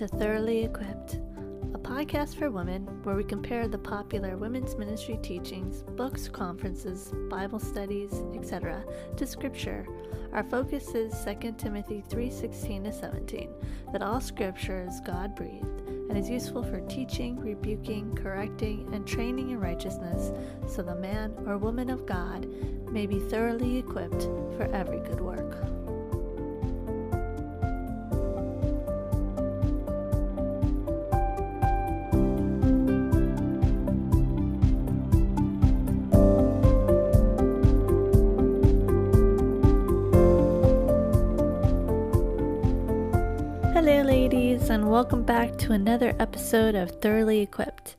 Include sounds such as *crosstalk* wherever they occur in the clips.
To Thoroughly Equipped, a podcast for women where we compare the popular women's ministry teachings, books, conferences, Bible studies, etc. to scripture. Our focus is 2 Timothy 3:16 to 17, that all scripture is God-breathed and is useful for teaching, rebuking, correcting, and training in righteousness, so the man or woman of God may be thoroughly equipped for every good work. Welcome back to another episode of Thoroughly Equipped.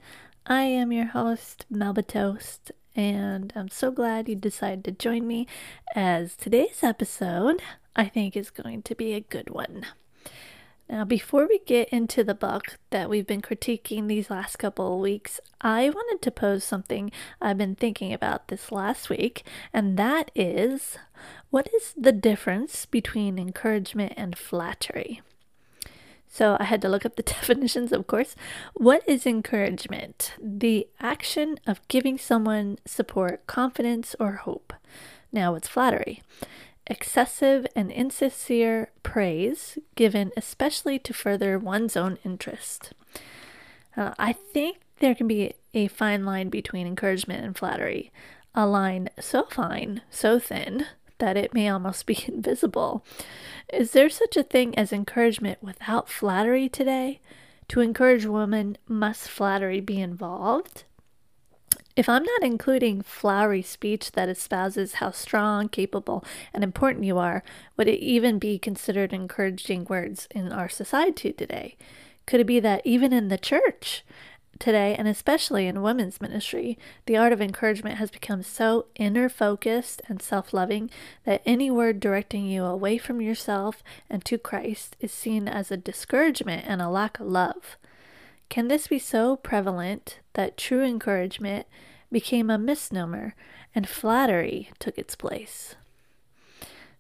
I am your host, Melba Toast, and I'm so glad you decided to join me as today's episode I think is going to be a good one. Now, before we get into the book that we've been critiquing these last couple of weeks, I wanted to pose something I've been thinking about this last week, and that is what is the difference between encouragement and flattery? So I had to look up the *laughs* definitions, of course. What is encouragement? The action of giving someone support, confidence, or hope. Now, what's flattery? Excessive and insincere praise given especially to further one's own interest. Uh, I think there can be a fine line between encouragement and flattery. A line so fine, so thin, that it may almost *laughs* be invisible. Is there such a thing as encouragement without flattery today? To encourage women, must flattery be involved? If I'm not including flowery speech that espouses how strong, capable, and important you are, would it even be considered encouraging words in our society today? Could it be that even in the church, today, and especially in women's ministry, the art of encouragement has become so inner focused and self loving that any word directing you away from yourself and to Christ is seen as a discouragement and a lack of love. Can this be so prevalent that true encouragement became a misnomer and flattery took its place?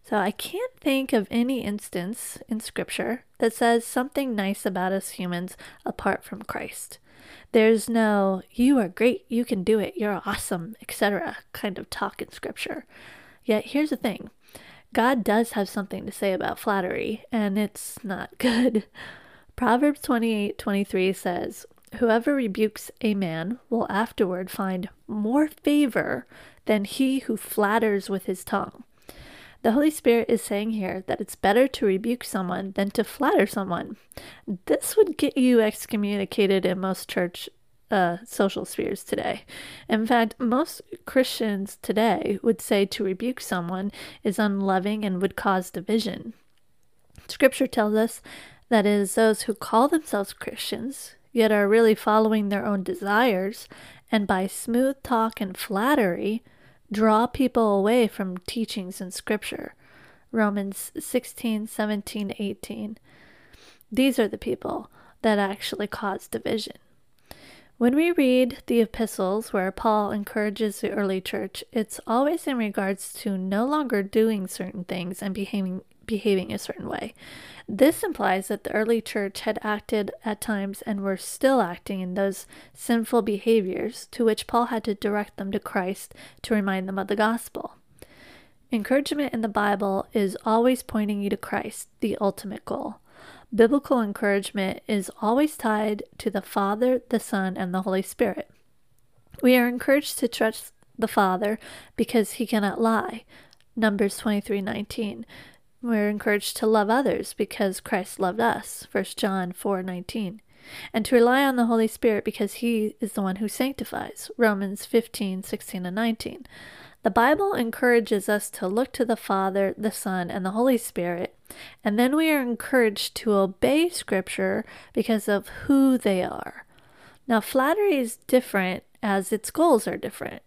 So I can't think of any instance in Scripture that says something nice about us humans apart from Christ. There's no, you are great, you can do it, you're awesome, etc. kind of talk in Scripture. Yet here's the thing God does have something to say about flattery, and it's not *laughs* good. Proverbs 28 23 says, Whoever rebukes a man will afterward find more favor than he who flatters with his tongue. The Holy Spirit is saying here that it's better to rebuke someone than to flatter someone. This would get you excommunicated in most church uh, social spheres today. In fact, most Christians today would say to rebuke someone is unloving and would cause division. Scripture tells us that it is those who call themselves Christians, yet are really following their own desires, and by smooth talk and flattery, draw people away from teachings in Scripture. Romans 16, 17, 18. These are the people that actually cause division. When we read the epistles where Paul encourages the early church, it's always in regards to no longer doing certain things and behaving behaving a certain way. This implies that the early church had acted at times and were still acting in those sinful behaviors to which Paul had to direct them to Christ to remind them of the gospel. Encouragement in the Bible is always pointing you to Christ, the ultimate goal. Biblical encouragement is always tied to the Father, the Son, and the Holy Spirit. We are encouraged to trust the Father because he cannot lie. Numbers 23:19. We're encouraged to love others because Christ loved us, 1 John 4:19, and to rely on the Holy Spirit because he is the one who sanctifies, Romans 15:16 and 19. The Bible encourages us to look to the Father, the Son, and the Holy Spirit, and then we are encouraged to obey Scripture because of who they are. Now, flattery is different as its goals are different.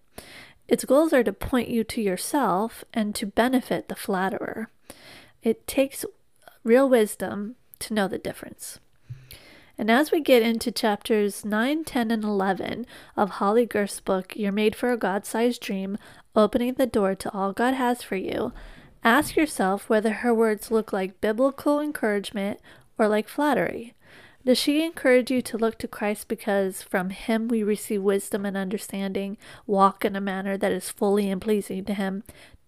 Its goals are to point you to yourself and to benefit the flatterer. It takes real wisdom to know the difference. And as we get into chapters 9, 10, and 11 of Holley Gerth's book, You're Made for a God Sized Dream Opening the Door to All God Has for You, ask yourself whether her words look like biblical encouragement or like flattery? Does she encourage you to look to Christ because from him we receive wisdom and understanding, walk in a manner that is fully and pleasing to him,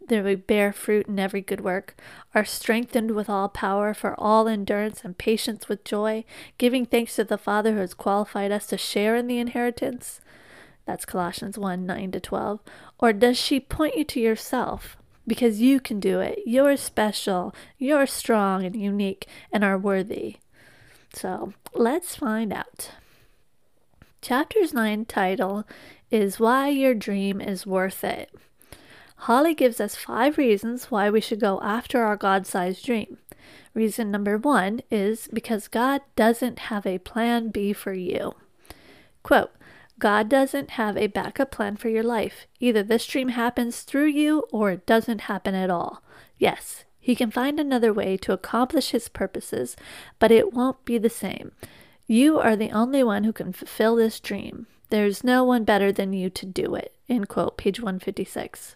that we bear fruit in every good work, are strengthened with all power for all endurance and patience with joy, giving thanks to the Father who has qualified us to share in the inheritance? That's Colossians 1 9 to 12. Or does she point you to yourself? Because you can do it. You're special. You're strong and unique and are worthy. So let's find out. Chapter's 9 title is Why Your Dream is Worth It. Holley gives us five reasons why we should go after our God sized dream. Reason number one is because God doesn't have a plan B for you. Quote, God doesn't have a backup plan for your life. Either this dream happens through you or it doesn't happen at all. Yes, he can find another way to accomplish his purposes, but it won't be the same. You are the only one who can fulfill this dream. There's no one better than you to do it. End quote, page 156.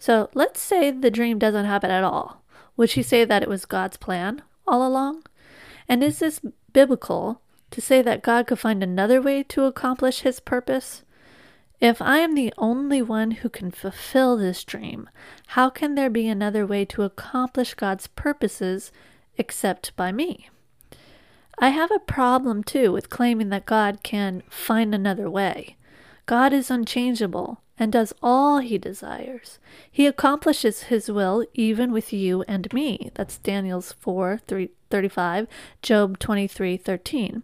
So let's say the dream doesn't happen at all. Would she say that it was God's plan all along? And is this biblical to say that God could find another way to accomplish his purpose? If I am the only one who can fulfill this dream, how can there be another way to accomplish God's purposes except by me? I have a problem too with claiming that God can find another way. God is unchangeable and does all he desires. He accomplishes his will even with you and me. That's Daniel's 4 3, 35, Job 23 13.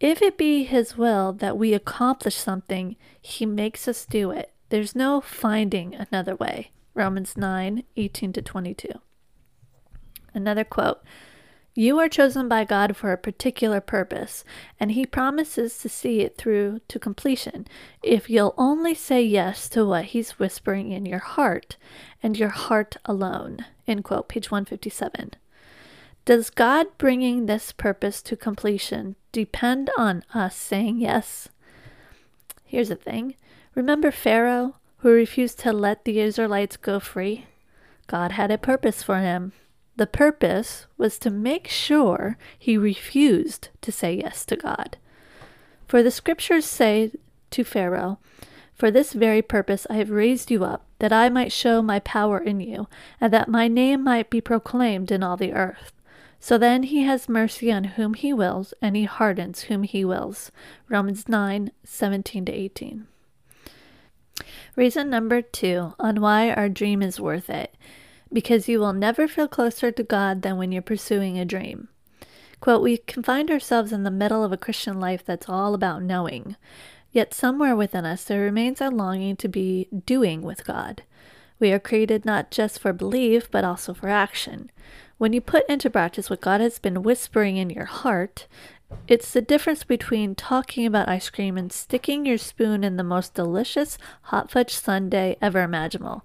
If it be his will that we accomplish something, he makes us do it. There's no finding another way. Romans 9 18 to 22. Another quote you are chosen by God for a particular purpose, and He promises to see it through to completion if you'll only say yes to what He's whispering in your heart, and your heart alone. End quote, page 157. Does God bringing this purpose to completion depend on us saying yes? Here's the thing remember Pharaoh, who refused to let the Israelites go free? God had a purpose for him. The purpose was to make sure he refused to say yes to God. For the scriptures say to Pharaoh, For this very purpose I have raised you up, that I might show my power in you, and that my name might be proclaimed in all the earth. So then he has mercy on whom he wills, and he hardens whom he wills. Romans 9 17 to 18. Reason number two on why our dream is worth it because you will never feel closer to God than when you're pursuing a dream. Quote, we can find ourselves in the middle of a Christian life that's all about knowing. Yet somewhere within us there remains a longing to be doing with God. We are created not just for belief, but also for action. When you put into practice what God has been whispering in your heart, it's the difference between talking about ice cream and sticking your spoon in the most delicious hot fudge sundae ever imaginable.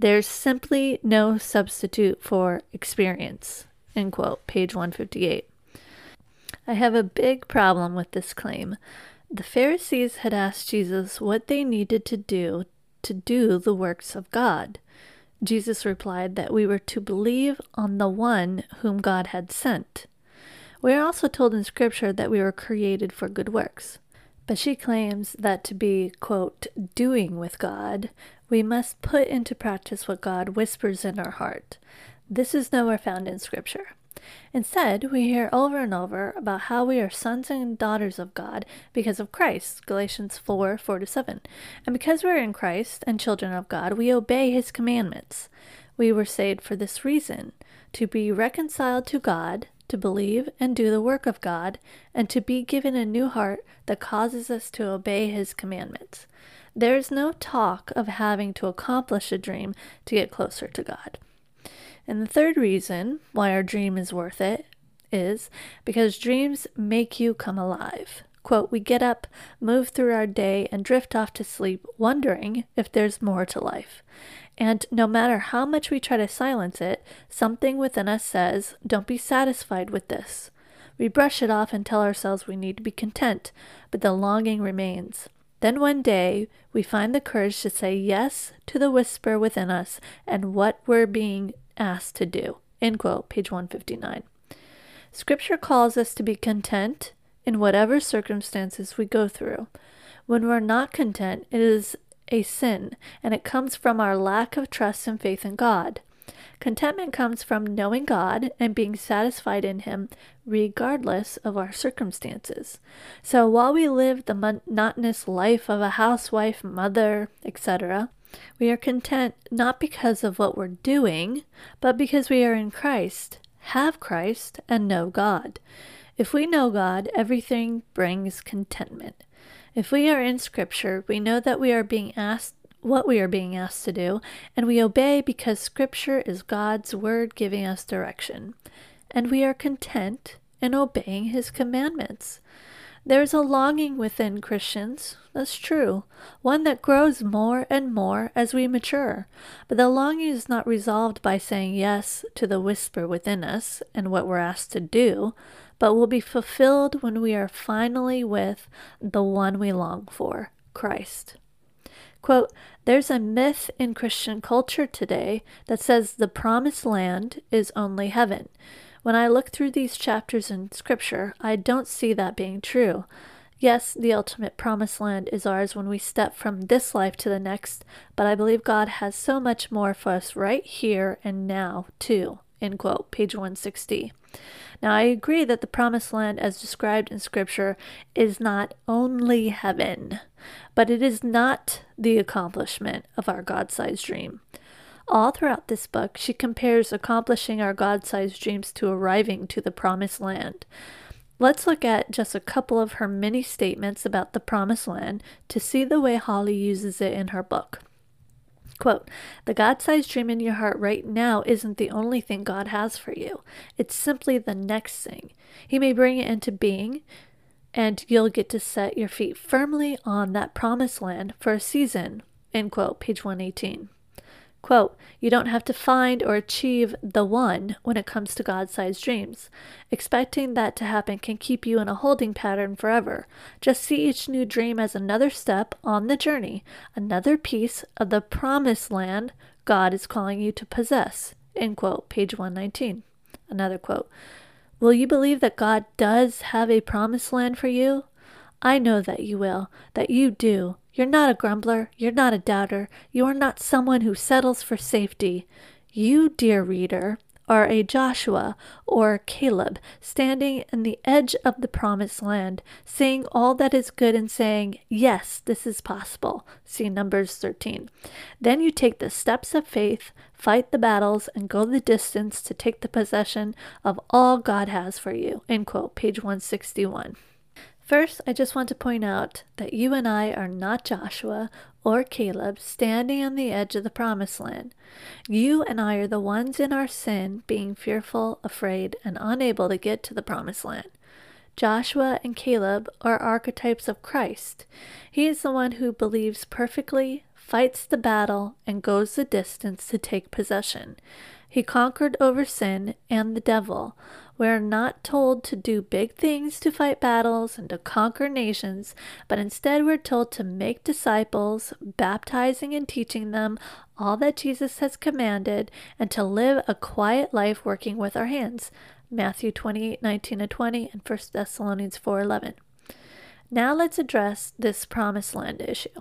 There's simply no substitute for experience. End quote, page 158. I have a big problem with this claim. The Pharisees had asked Jesus what they needed to do to do the works of God. Jesus replied that we were to believe on the one whom God had sent. We are also told in Scripture that we were created for good works. But she claims that to be, quote, doing with God, we must put into practice what God whispers in our heart. This is nowhere found in Scripture. Instead, we hear over and over about how we are sons and daughters of God because of Christ, Galatians 4 4 to 7. And because we are in Christ and children of God, we obey his commandments. We were saved for this reason to be reconciled to God, to believe and do the work of God, and to be given a new heart that causes us to obey his commandments. There is no talk of having to accomplish a dream to get closer to God. And the third reason why our dream is worth it is because dreams make you come alive. Quote, we get up, move through our day, and drift off to sleep, wondering if there's more to life. And no matter how much we try to silence it, something within us says, don't be satisfied with this. We brush it off and tell ourselves we need to be content, but the longing remains. Then one day we find the courage to say yes to the whisper within us and what we're being asked to do. End quote, page 159. Scripture calls us to be content in whatever circumstances we go through. When we're not content, it is a sin, and it comes from our lack of trust and faith in God. Contentment comes from knowing God and being satisfied in Him regardless of our circumstances. So while we live the monotonous life of a housewife, mother, etc., we are content not because of what we're doing, but because we are in Christ, have Christ, and know God. If we know God, everything brings contentment. If we are in Scripture, we know that we are being asked what we are being asked to do, and we obey because Scripture is God's Word giving us direction. And we are content in obeying His commandments. There is a longing within Christians, that's true, one that grows more and more as we mature. But the longing is not resolved by saying yes to the whisper within us and what we're asked to do, but will be fulfilled when we are finally with the one we long for, Christ. Quote, There's a myth in Christian culture today that says the promised land is only heaven. When I look through these chapters in Scripture, I don't see that being true. Yes, the ultimate promised land is ours when we step from this life to the next, but I believe God has so much more for us right here and now, too. End quote, page 160. Now, I agree that the promised land, as described in Scripture, is not only heaven, but it is not the accomplishment of our God sized dream. All throughout this book, she compares accomplishing our God sized dreams to arriving to the promised land. Let's look at just a couple of her many statements about the promised land to see the way Holley uses it in her book. Quote, the God sized dream in your heart right now isn't the only thing God has for you. It's simply the next thing. He may bring it into being, and you'll get to set your feet firmly on that promised land for a season. End quote, page 118. Quote, you don't have to find or achieve the one when it comes to God sized dreams. Expecting that to happen can keep you in a holding pattern forever. Just see each new dream as another step on the journey, another piece of the promised land God is calling you to possess. End quote, page 119. Another quote Will you believe that God does have a promised land for you? I know that you will, that you do. You're not a grumbler. You're not a doubter. You are not someone who settles for safety. You, dear reader, are a Joshua or Caleb standing in the edge of the promised land, seeing all that is good and saying, Yes, this is possible. See Numbers 13. Then you take the steps of faith, fight the battles, and go the distance to take the possession of all God has for you. End quote, page 161. First, I just want to point out that you and I are not Joshua or Caleb standing on the edge of the promised land. You and I are the ones in our sin being fearful, afraid, and unable to get to the promised land. Joshua and Caleb are archetypes of Christ. He is the one who believes perfectly, fights the battle, and goes the distance to take possession. He conquered over sin and the devil. We are not told to do big things to fight battles and to conquer nations, but instead we're told to make disciples, baptizing and teaching them all that Jesus has commanded, and to live a quiet life working with our hands. Matthew 28 19 and 20 and 1 Thessalonians 4 11. Now let's address this promised land issue.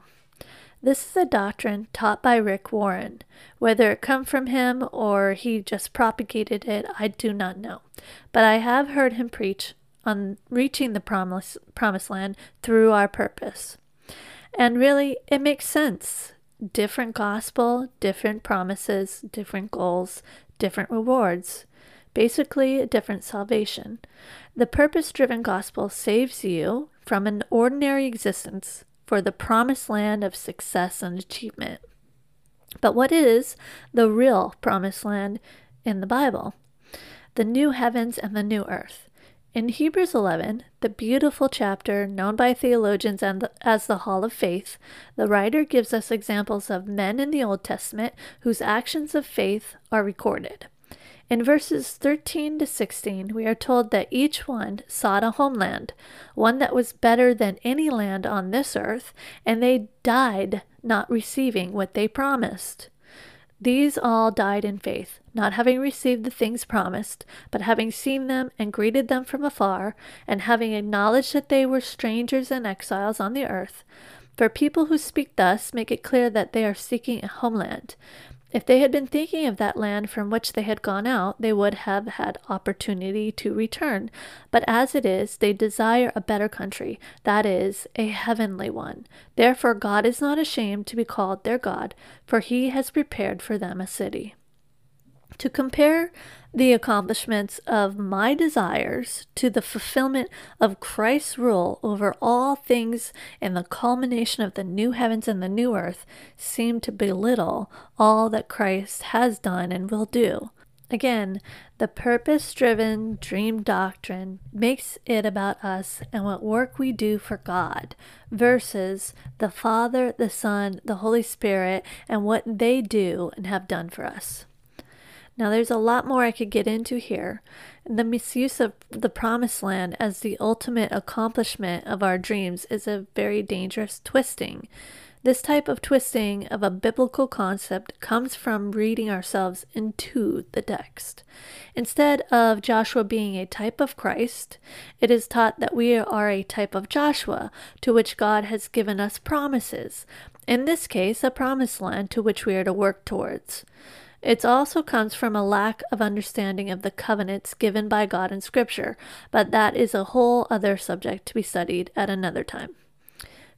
This is a doctrine taught by Rick Warren. Whether it come from him or he just propagated it, I do not know. But I have heard him preach on reaching the promise, promised land through our purpose. And really, it makes sense. Different gospel, different promises, different goals, different rewards. Basically, a different salvation. The purpose driven gospel saves you from an ordinary existence for the promised land of success and achievement. But what is the real promised land in the Bible? The new heavens and the new earth. In Hebrews 11, the beautiful chapter known by theologians as the Hall of Faith, the writer gives us examples of men in the Old Testament whose actions of faith are recorded. In verses 13 to 16, we are told that each one sought a homeland, one that was better than any land on this earth, and they died not receiving what they promised. These all died in faith, not having received the things promised, but having seen them and greeted them from afar, and having acknowledged that they were strangers and exiles on the earth. For people who speak thus make it clear that they are seeking a homeland. If they had been thinking of that land from which they had gone out, they would have had opportunity to return. But as it is, they desire a better country, that is, a heavenly one. Therefore, God is not ashamed to be called their God, for he has prepared for them a city. To compare the accomplishments of my desires to the fulfillment of Christ's rule over all things and the culmination of the new heavens and the new earth seem to belittle all that Christ has done and will do. Again, the purpose driven dream doctrine makes it about us and what work we do for God versus the Father, the Son, the Holy Spirit, and what they do and have done for us. Now, there's a lot more I could get into here. The misuse of the promised land as the ultimate accomplishment of our dreams is a very dangerous twisting. This type of twisting of a biblical concept comes from reading ourselves into the text. Instead of Joshua being a type of Christ, it is taught that we are a type of Joshua, to which God has given us promises. In this case, a promised land to which we are to work towards. It also comes from a lack of understanding of the covenants given by God in Scripture, but that is a whole other subject to be studied at another time.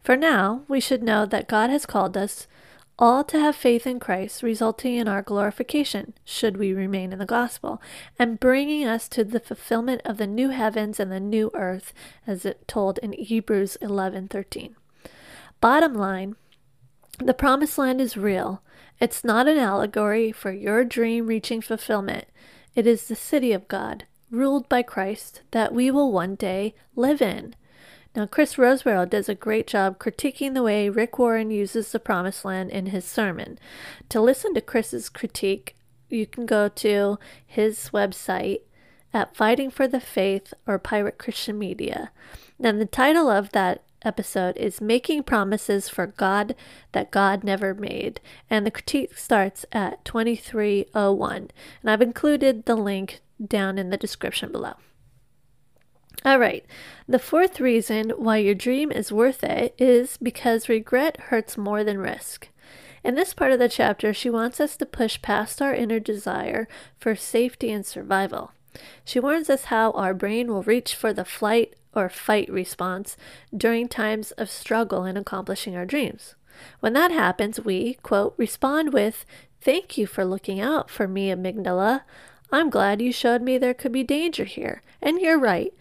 For now, we should know that God has called us all to have faith in Christ, resulting in our glorification, should we remain in the gospel, and bringing us to the fulfillment of the new heavens and the new earth, as it told in Hebrews 11:13. Bottom line, the promised land is real. It's not an allegory for your dream reaching fulfillment. It is the city of God, ruled by Christ, that we will one day live in. Now, Chris Rosebrough does a great job critiquing the way Rick Warren uses the promised land in his sermon. To listen to Chris's critique, you can go to his website at Fighting for the Faith or Pirate Christian Media. And the title of that episode is Making Promises for God That God Never Made. And the critique starts at 2301. And I've included the link down in the description below. All right, the fourth reason why your dream is worth it is because regret hurts more than risk. In this part of the chapter, she wants us to push past our inner desire for safety and survival. She warns us how our brain will reach for the flight or fight response during times of struggle in accomplishing our dreams. When that happens, we, quote, respond with, Thank you for looking out for me, amygdala. I'm glad you showed me there could be danger here, and you're right.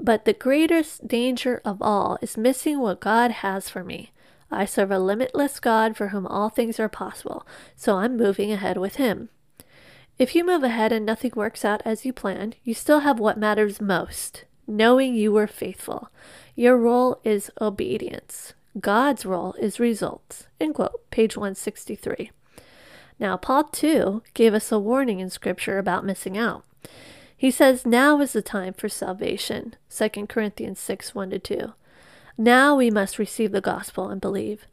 But the greatest danger of all is missing what God has for me. I serve a limitless God for whom all things are possible, so I'm moving ahead with Him. If you move ahead and nothing works out as you planned, you still have what matters most knowing you were faithful. Your role is obedience. God's role is results. End quote. Page 163. Now, Paul too gave us a warning in Scripture about missing out. He says, Now is the time for salvation. 2 Corinthians 6 1 2. Now we must receive the gospel and believe.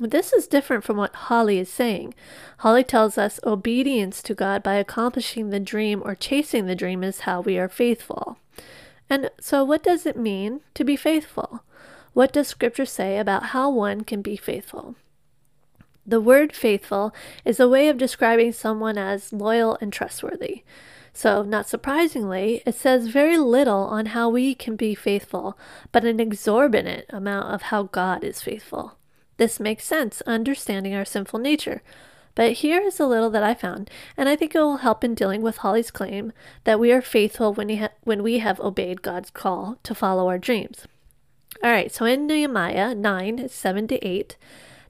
This is different from what Holley is saying. Holley tells us obedience to God by accomplishing the dream or chasing the dream is how we are faithful. And so, what does it mean to be faithful? What does Scripture say about how one can be faithful? The word faithful is a way of describing someone as loyal and trustworthy. So, not surprisingly, it says very little on how we can be faithful, but an exorbitant amount of how God is faithful. This makes sense, understanding our sinful nature. But here is a little that I found, and I think it will help in dealing with Holley's claim that we are faithful when, ha- when we have obeyed God's call to follow our dreams. All right, so in Nehemiah 9 7 to 8,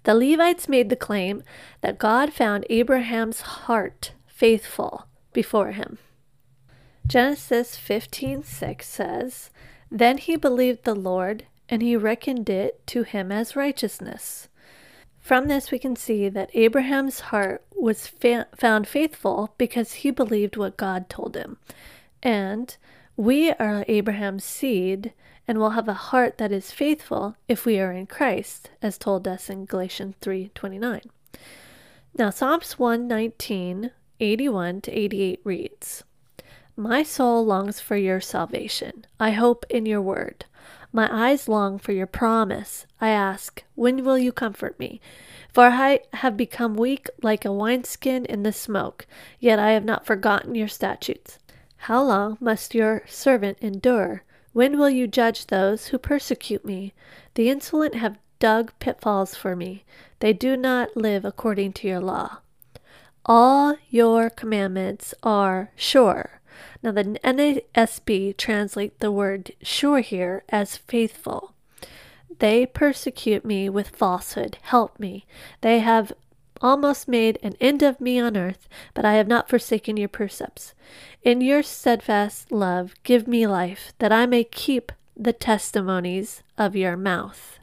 the Levites made the claim that God found Abraham's heart faithful before him. Genesis 15 6 says, Then he believed the Lord, and he reckoned it to him as righteousness. From this, we can see that Abraham's heart was fa- found faithful because he believed what God told him. And we are Abraham's seed and will have a heart that is faithful if we are in Christ, as told us in Galatians 3:29. Now, Psalms 119, 81 to 88 reads My soul longs for your salvation. I hope in your word. My eyes long for your promise. I ask, When will you comfort me? For I have become weak like a wineskin in the smoke, yet I have not forgotten your statutes. How long must your servant endure? When will you judge those who persecute me? The insolent have dug pitfalls for me. They do not live according to your law. All your commandments are sure. Now, the NASB translate the word sure here as faithful. They persecute me with falsehood. Help me. They have almost made an end of me on earth, but I have not forsaken your precepts. In your steadfast love, give me life, that I may keep the testimonies of your mouth.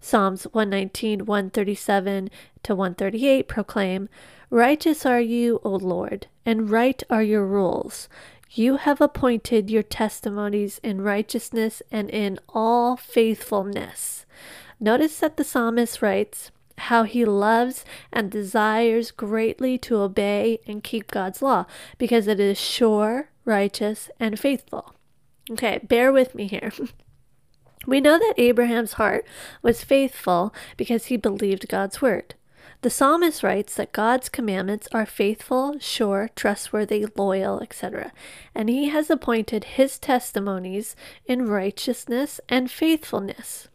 Psalms 119, 137 to 138 proclaim, Righteous are you, O Lord, and right are your rules. You have appointed your testimonies in righteousness and in all faithfulness. Notice that the psalmist writes how he loves and desires greatly to obey and keep God's law because it is sure, righteous, and faithful. Okay, bear with me here. *laughs* We know that Abraham's heart was faithful because he believed God's word. The psalmist writes that God's commandments are faithful, sure, trustworthy, loyal, etc., and he has appointed his testimonies in righteousness and faithfulness.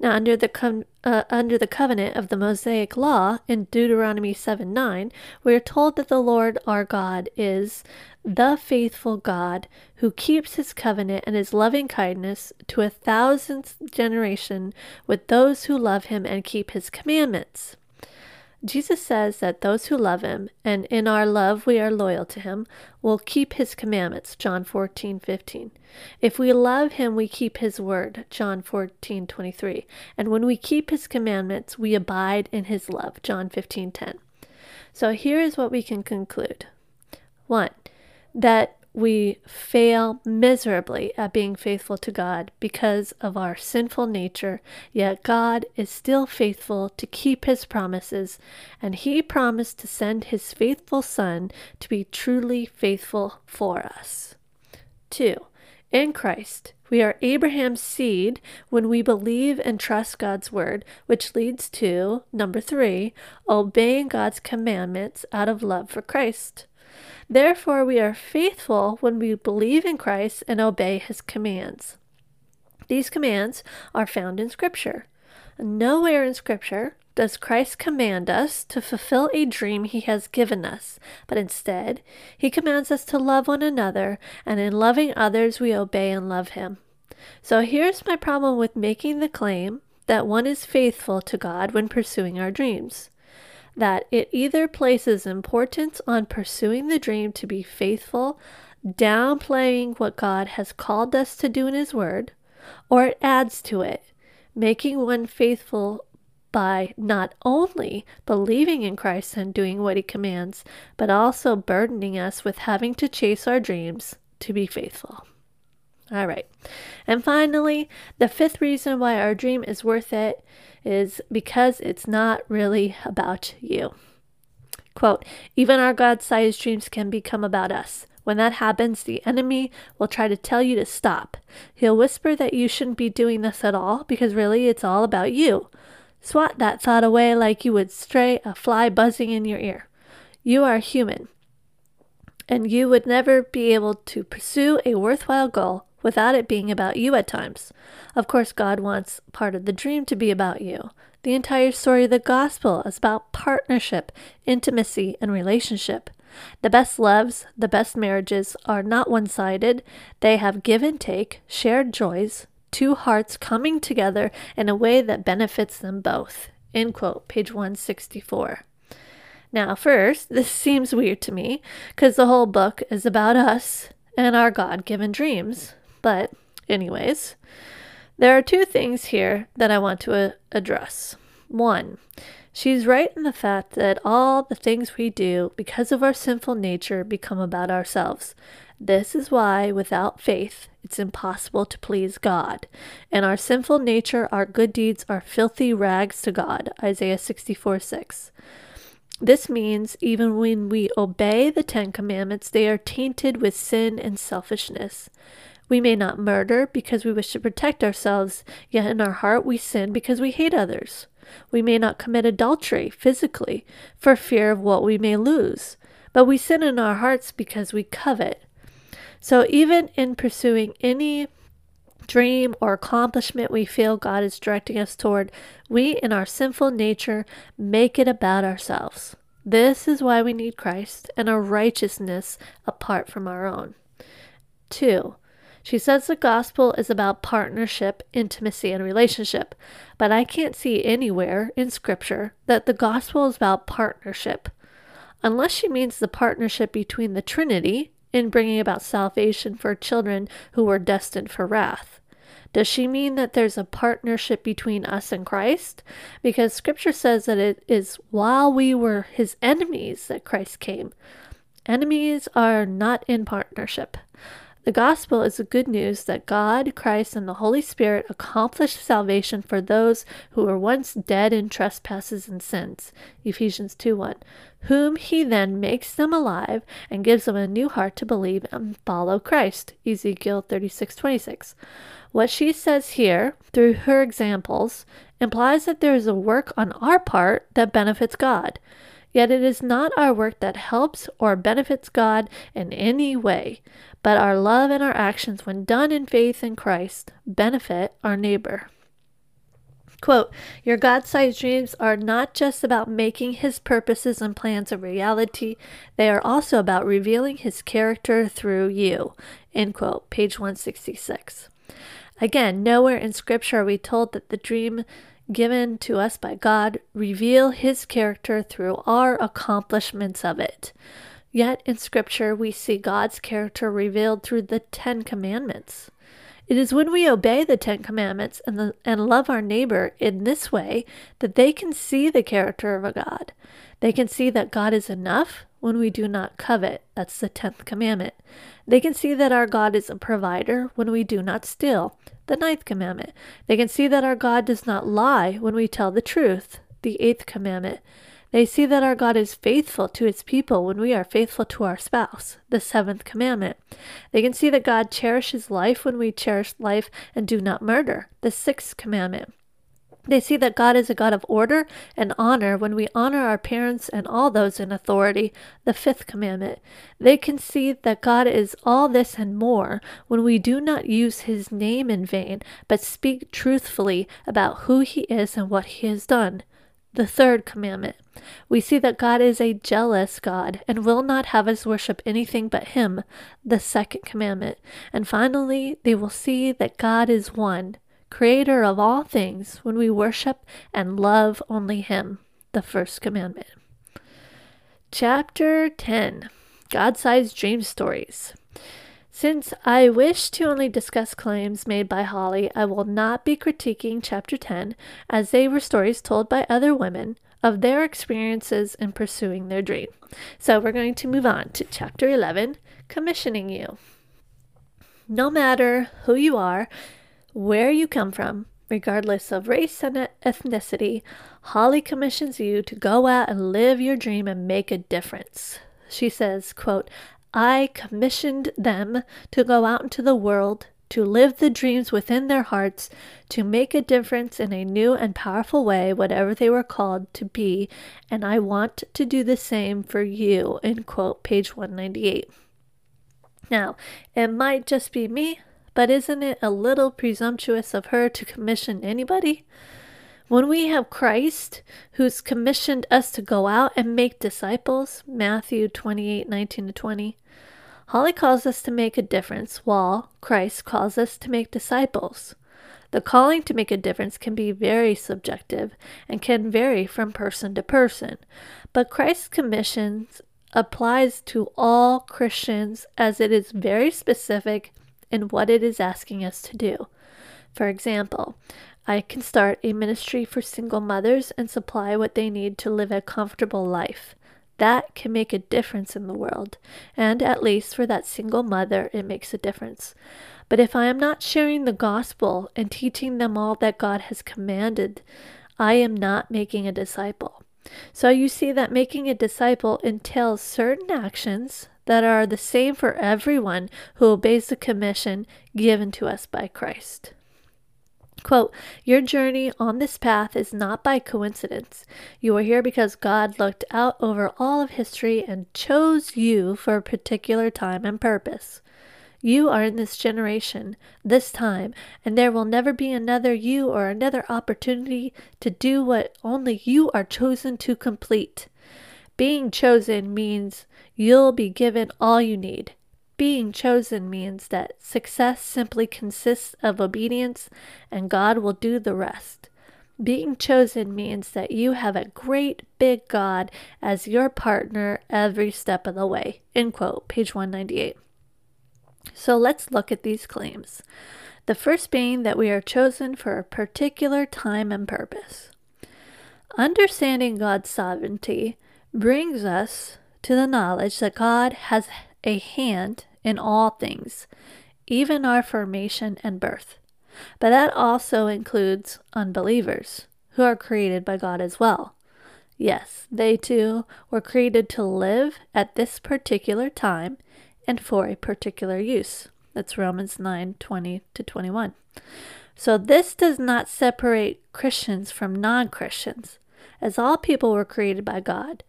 Now, under the com- uh, under the covenant of the Mosaic law in Deuteronomy 7 9, we are told that the Lord our God is the faithful God who keeps his covenant and his loving kindness to a thousandth generation with those who love him and keep his commandments. Jesus says that those who love him, and in our love we are loyal to him, will keep his commandments. John 14, 15. If we love him, we keep his word. John 14, 23. And when we keep his commandments, we abide in his love. John 15, 10. So here is what we can conclude. One, that we fail miserably at being faithful to God because of our sinful nature, yet God is still faithful to keep his promises, and he promised to send his faithful Son to be truly faithful for us. 2. In Christ, we are Abraham's seed when we believe and trust God's word, which leads to, number three, obeying God's commandments out of love for Christ. Therefore, we are faithful when we believe in Christ and obey his commands. These commands are found in Scripture. Nowhere in Scripture does Christ command us to fulfill a dream he has given us, but instead, he commands us to love one another, and in loving others, we obey and love him. So here's my problem with making the claim that one is faithful to God when pursuing our dreams that it either places importance on pursuing the dream to be faithful, downplaying what God has called us to do in His Word, or it adds to it, making one faithful by not only believing in Christ and doing what He commands, but also burdening us with having to chase our dreams to be faithful. All right. And finally, the fifth reason why our dream is worth it is because it's not really about you. Quote, even our God sized dreams can become about us. When that happens, the enemy will try to tell you to stop. He'll whisper that you shouldn't be doing this at all because really it's all about you. Swat that thought away like you would stray a fly buzzing in your ear. You are human, and you would never be able to pursue a worthwhile goal without it being about you at times. Of course, God wants part of the dream to be about you. The entire story of the gospel is about partnership, intimacy, and relationship. The best loves, the best marriages are not one sided. They have give and take, shared joys, two hearts coming together in a way that benefits them both. End quote, page 164. Now, first, *laughs* this seems weird to me because the whole book is about us and our God given dreams. But, anyways, there are two things here that I want to uh, address. One, she's right in the fact that all the things we do because of our sinful nature become about ourselves. This is why, without faith, it's impossible to please God. In our sinful nature, our good deeds are filthy rags to God. Isaiah 64 6. This means even when we obey the Ten Commandments, they are tainted with sin and selfishness. We may not murder because we wish to protect ourselves, yet in our heart we sin because we hate others. We may not commit adultery physically for fear of what we may lose, but we sin in our hearts because we covet. So even in pursuing any dream or accomplishment we feel God is directing us toward, we in our sinful nature make it about ourselves. This is why we need Christ and a righteousness apart from our own. Two, she says the gospel is about partnership, intimacy, and relationship, but I can't see anywhere in Scripture that the gospel is about partnership. Unless she means the partnership between the Trinity in bringing about salvation for children who were destined for wrath. Does she mean that there's a partnership between us and Christ? Because scripture says that it is while we were his enemies that Christ came. Enemies are not in partnership. The gospel is the good news that God, Christ, and the Holy Spirit accomplished salvation for those who were once dead in trespasses and sins. Ephesians 2 1. Whom he then makes them alive and gives them a new heart to believe and follow Christ. Ezekiel thirty six twenty six. What she says here, through her examples, implies that there is a work on our part that benefits God. Yet it is not our work that helps or benefits God in any way, but our love and our actions, when done in faith in Christ, benefit our neighbor. Quote, Your God sized dreams are not just about making his purposes and plans a reality, they are also about revealing his character through you. End quote, page 166. Again, nowhere in Scripture are we told that the dream given to us by God reveal his character through our accomplishments of it. Yet in Scripture, we see God's character revealed through the Ten Commandments. It is when we obey the Ten Commandments and, the, and love our neighbor in this way that they can see the character of a God. They can see that God is enough when we do not covet. That's the tenth commandment. They can see that our God is a provider when we do not steal. The ninth commandment. They can see that our God does not lie when we tell the truth. The eighth commandment. They see that our God is faithful to his people when we are faithful to our spouse. The seventh commandment. They can see that God cherishes life when we cherish life and do not murder. The sixth commandment. They see that God is a God of order and honor when we honor our parents and all those in authority, the fifth commandment. They can see that God is all this and more when we do not use his name in vain, but speak truthfully about who he is and what he has done. The third commandment. We see that God is a jealous God and will not have us worship anything but Him, the second commandment. And finally, they will see that God is one creator of all things, when we worship and love only Him. The first commandment. Chapter 10 God sized dream stories. Since I wish to only discuss claims made by Holley, I will not be critiquing Chapter 10, as they were stories told by other women of their experiences in pursuing their dream. So we're going to move on to Chapter 11 Commissioning You. No matter who you are, where you come from, regardless of race and ethnicity, Holley commissions you to go out and live your dream and make a difference. She says, quote, I commissioned them to go out into the world, to live the dreams within their hearts, to make a difference in a new and powerful way, whatever they were called to be, and I want to do the same for you. End quote, page 198. Now, it might just be me, but isn't it a little presumptuous of her to commission anybody? When we have Christ, who's commissioned us to go out and make disciples, Matthew 28 19 to 20, Holley calls us to make a difference, while Christ calls us to make disciples. The calling to make a difference can be very subjective and can vary from person to person, but Christ's commission applies to all Christians as it is very specific and what it is asking us to do. For example, I can start a ministry for single mothers and supply what they need to live a comfortable life. That can make a difference in the world, and at least for that single mother, it makes a difference. But if I am not sharing the gospel and teaching them all that God has commanded, I am not making a disciple. So you see that making a disciple entails certain actions that are the same for everyone who obeys the commission given to us by Christ. Quote, Your journey on this path is not by coincidence. You are here because God looked out over all of history and chose you for a particular time and purpose. You are in this generation, this time, and there will never be another you or another opportunity to do what only you are chosen to complete. Being chosen means you'll be given all you need. Being chosen means that success simply consists of obedience and God will do the rest. Being chosen means that you have a great big God as your partner every step of the way. End quote, page 198. So let's look at these claims. The first being that we are chosen for a particular time and purpose. Understanding God's sovereignty brings us to the knowledge that God has a hand in all things, even our formation and birth. But that also includes unbelievers, who are created by God as well. Yes, they too were created to live at this particular time and for a particular use. That's Romans 9 20 to 21. So this does not separate Christians from non Christians, as all people were created by God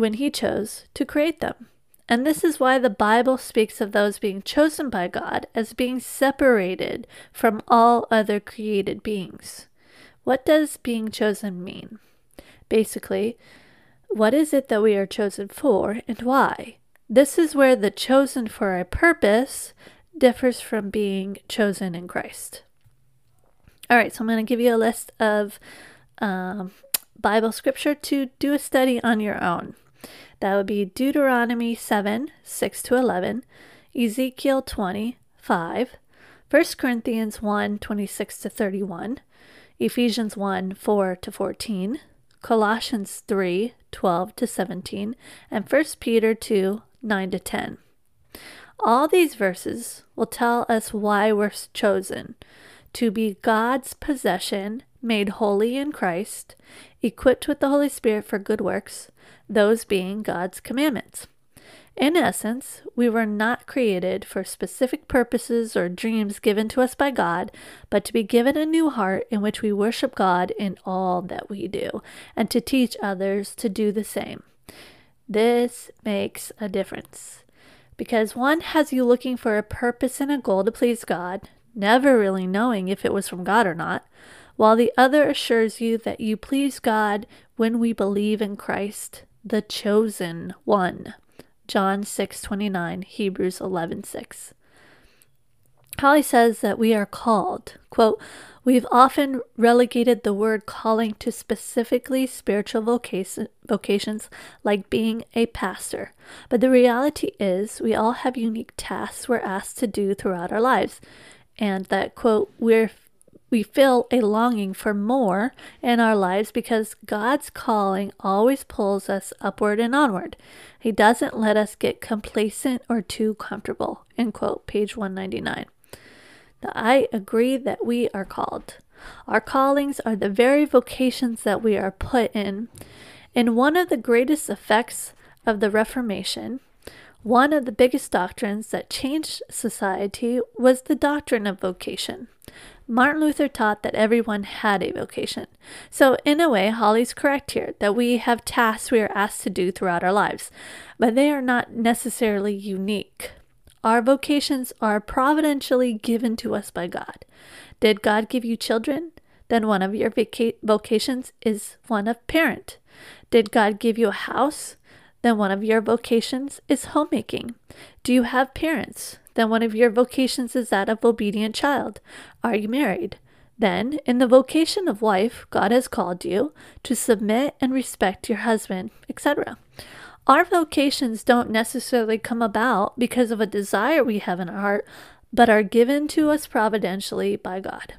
when He chose to create them. And this is why the Bible speaks of those being chosen by God as being separated from all other created beings. What does being chosen mean? Basically, what is it that we are chosen for and why? This is where the chosen for a purpose differs from being chosen in Christ. All right, so I'm going to give you a list of um, Bible scripture to do a study on your own. That would be Deuteronomy 7 6 to 11, Ezekiel 20 5, 1 Corinthians 1 26 to 31, Ephesians 1 4 to 14, Colossians 3 12 to 17, and 1 Peter 2 9 to 10. All these verses will tell us why we're chosen to be God's possession, made holy in Christ, equipped with the Holy Spirit for good works, those being God's commandments. In essence, we were not created for specific purposes or dreams given to us by God, but to be given a new heart in which we worship God in all that we do, and to teach others to do the same. This makes a difference because one has you looking for a purpose and a goal to please God, never really knowing if it was from God or not, while the other assures you that you please God when we believe in Christ, the chosen one. John 6:29, Hebrews 11:6. Holley says that we are called, quote, We've often relegated the word calling to specifically spiritual vocation, vocations like being a pastor. But the reality is, we all have unique tasks we're asked to do throughout our lives. And that, quote, we're we feel a longing for more in our lives because God's calling always pulls us upward and onward. He doesn't let us get complacent or too comfortable. End quote, page 199. I agree that we are called. Our callings are the very vocations that we are put in. And one of the greatest effects of the Reformation, one of the biggest doctrines that changed society was the doctrine of vocation. Martin Luther taught that everyone had a vocation. So, in a way, Holley's correct here that we have tasks we are asked to do throughout our lives, but they are not necessarily unique. Our vocations are providentially given to us by God. Did God give you children? Then one of your vocations is one of parent. Did God give you a house? Then one of your vocations is homemaking. Do you have parents? Then one of your vocations is that of obedient child. Are you married? Then, in the vocation of wife, God has called you to submit and respect your husband, etc. Our vocations don't necessarily come about because of a desire we have in our heart, but are given to us providentially by God.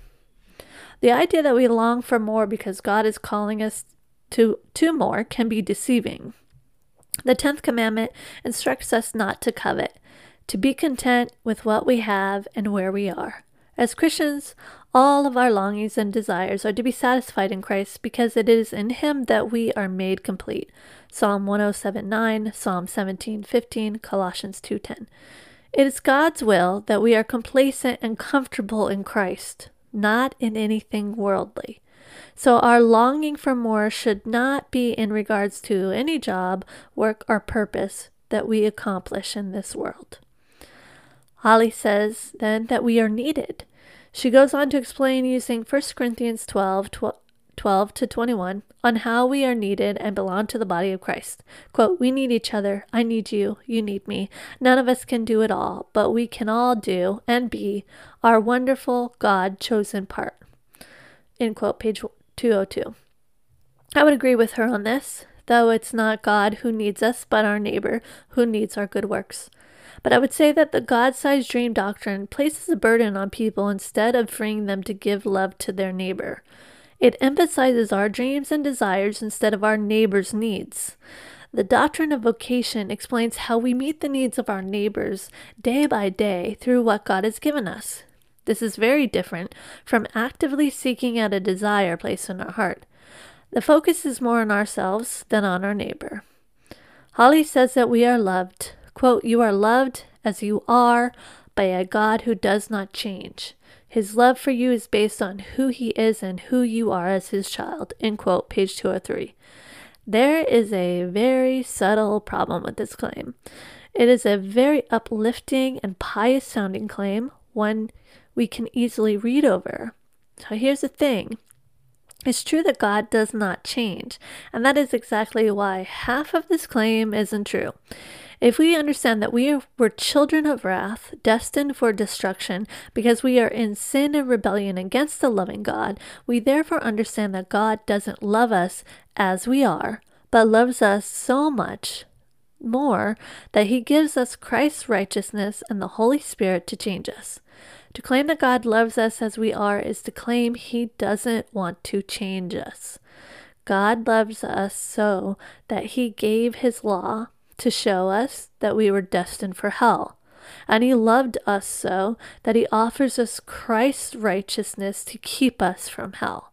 The idea that we long for more because God is calling us to, to more can be deceiving. The 10th commandment instructs us not to covet, to be content with what we have and where we are. As Christians, all of our longings and desires are to be satisfied in Christ because it is in Him that we are made complete. Psalm 107 9, Psalm 17 15, Colossians 2 10. It is God's will that we are complacent and comfortable in Christ, not in anything worldly. So our longing for more should not be in regards to any job, work, or purpose that we accomplish in this world. Holley says then that we are needed. She goes on to explain using 1 Corinthians 12, 12 to 21 on how we are needed and belong to the body of Christ. Quote, We need each other. I need you. You need me. None of us can do it all, but we can all do and be our wonderful God chosen part. End quote, page 202. I would agree with her on this, though it's not God who needs us, but our neighbor who needs our good works. But I would say that the God sized dream doctrine places a burden on people instead of freeing them to give love to their neighbor. It emphasizes our dreams and desires instead of our neighbor's needs. The doctrine of vocation explains how we meet the needs of our neighbors day by day through what God has given us. This is very different from actively seeking out a desire placed in our heart. The focus is more on ourselves than on our neighbor. Holley says that we are loved, Quote, You are loved as you are by a God who does not change. His love for you is based on who he is and who you are as his child. End quote, page 203. There is a very subtle problem with this claim. It is a very uplifting and pious sounding claim, one we can easily read over. So here's the thing it's true that God does not change, and that is exactly why half of this claim isn't true. If we understand that we were children of wrath, destined for destruction, because we are in sin and rebellion against the loving God, we therefore understand that God doesn't love us as we are, but loves us so much more that he gives us Christ's righteousness and the Holy Spirit to change us. To claim that God loves us as we are is to claim he doesn't want to change us. God loves us so that he gave his law to show us that we were destined for hell. And he loved us so that he offers us Christ's righteousness to keep us from hell.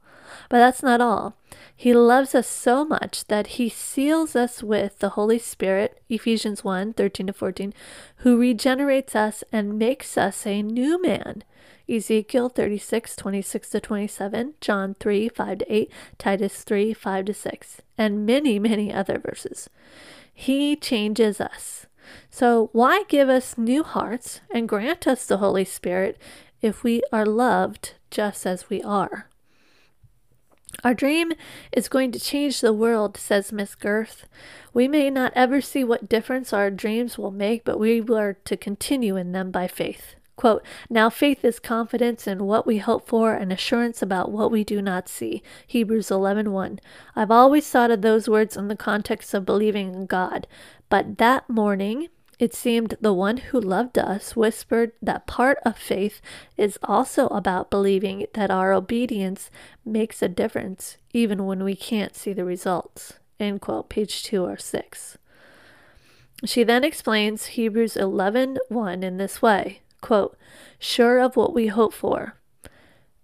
But that's not all. He loves us so much that he seals us with the Holy Spirit, Ephesians 1 13 to 14, who regenerates us and makes us a new man. Ezekiel 36 26 to 27, John 3 5 to 8, Titus 3 5 to 6, and many, many other verses. He changes us. So, why give us new hearts and grant us the Holy Spirit if we are loved just as we are? Our dream is going to change the world, says Miss Gerth. We may not ever see what difference our dreams will make, but we are to continue in them by faith. Quote, now faith is confidence in what we hope for and assurance about what we do not see. Hebrews 11:1. 1. I've always thought of those words in the context of believing in God, but that morning it seemed the one who loved us whispered that part of faith is also about believing that our obedience makes a difference even when we can't see the results. End quote, page 2 or 6. She then explains Hebrews 11:1 in this way quote, sure of what we hope for,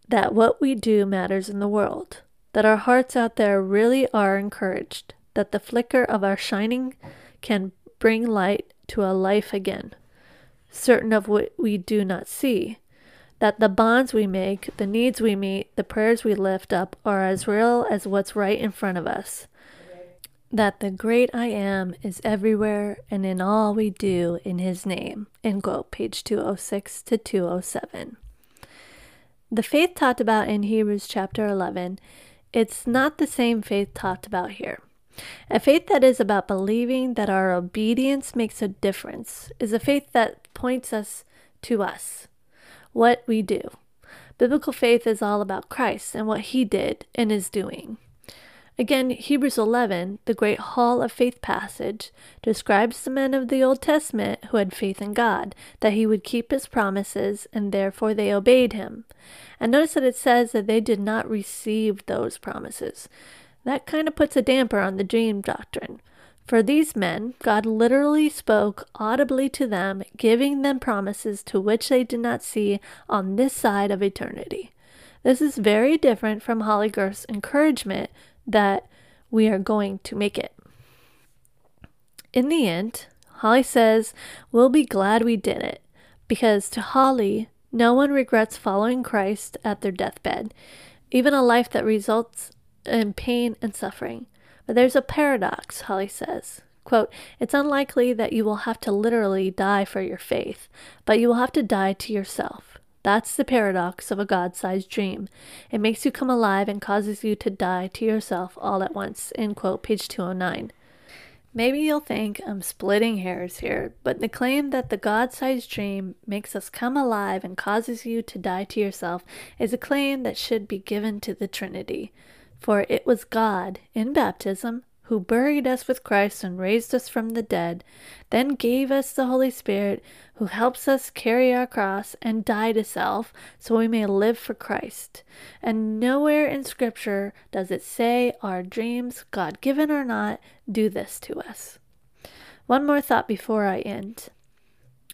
that what we do matters in the world, that our hearts out there really are encouraged, that the flicker of our shining can bring light to a life again, certain of what we do not see, that the bonds we make, the needs we meet, the prayers we lift up are as real as what's right in front of us, that the great I am is everywhere and in all we do in his name. End quote, page 206 to 207. The faith talked about in Hebrews chapter 11, it's not the same faith talked about here. A faith that is about believing that our obedience makes a difference is a faith that points us to us, what we do. Biblical faith is all about Christ and what he did and is doing. Again, Hebrews 11, the great hall of faith passage, describes the men of the Old Testament who had faith in God, that he would keep his promises, and therefore they obeyed him. And notice that it says that they did not receive those promises. That kind of puts a damper on the dream doctrine. For these men, God literally spoke audibly to them, giving them promises to which they did not see on this side of eternity. This is very different from Holley Gerth's encouragement that we are going to make it. In the end, Holley says we'll be glad we did it because to Holley, no one regrets following Christ at their deathbed, even a life that results in pain and suffering. But there's a paradox, Holley says. Quote, It's unlikely that you will have to literally die for your faith, but you will have to die to yourself. That's the paradox of a God sized dream. It makes you come alive and causes you to die to yourself all at once. End quote, page 209. Maybe you'll think I'm splitting hairs here, but the claim that the God sized dream makes us come alive and causes you to die to yourself is a claim that should be given to the Trinity. For it was God, in baptism, who buried us with Christ and raised us from the dead, then gave us the Holy Spirit, who helps us carry our cross and die to self so we may live for Christ. And nowhere in Scripture does it say our dreams, God given or not, do this to us. One more thought before I end.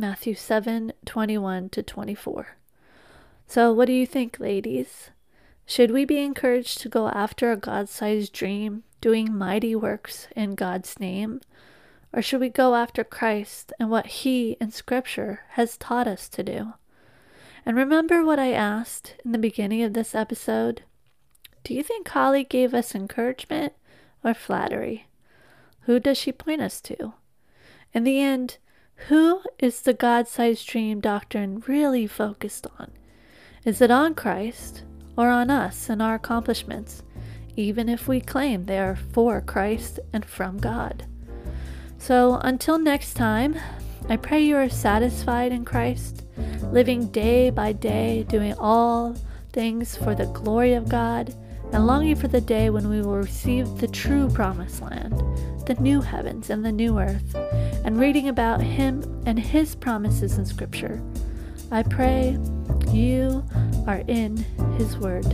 Matthew 7 21 to 24. So, what do you think, ladies? Should we be encouraged to go after a God sized dream, doing mighty works in God's name? Or should we go after Christ and what He in Scripture has taught us to do? And remember what I asked in the beginning of this episode? Do you think Holley gave us encouragement or flattery? Who does she point us to? In the end, who is the God sized dream doctrine really focused on? Is it on Christ or on us and our accomplishments, even if we claim they are for Christ and from God? So until next time, I pray you are satisfied in Christ, living day by day, doing all things for the glory of God, and longing for the day when we will receive the true promised land, the new heavens and the new earth and reading about Him and His promises in Scripture. I pray you are in His Word.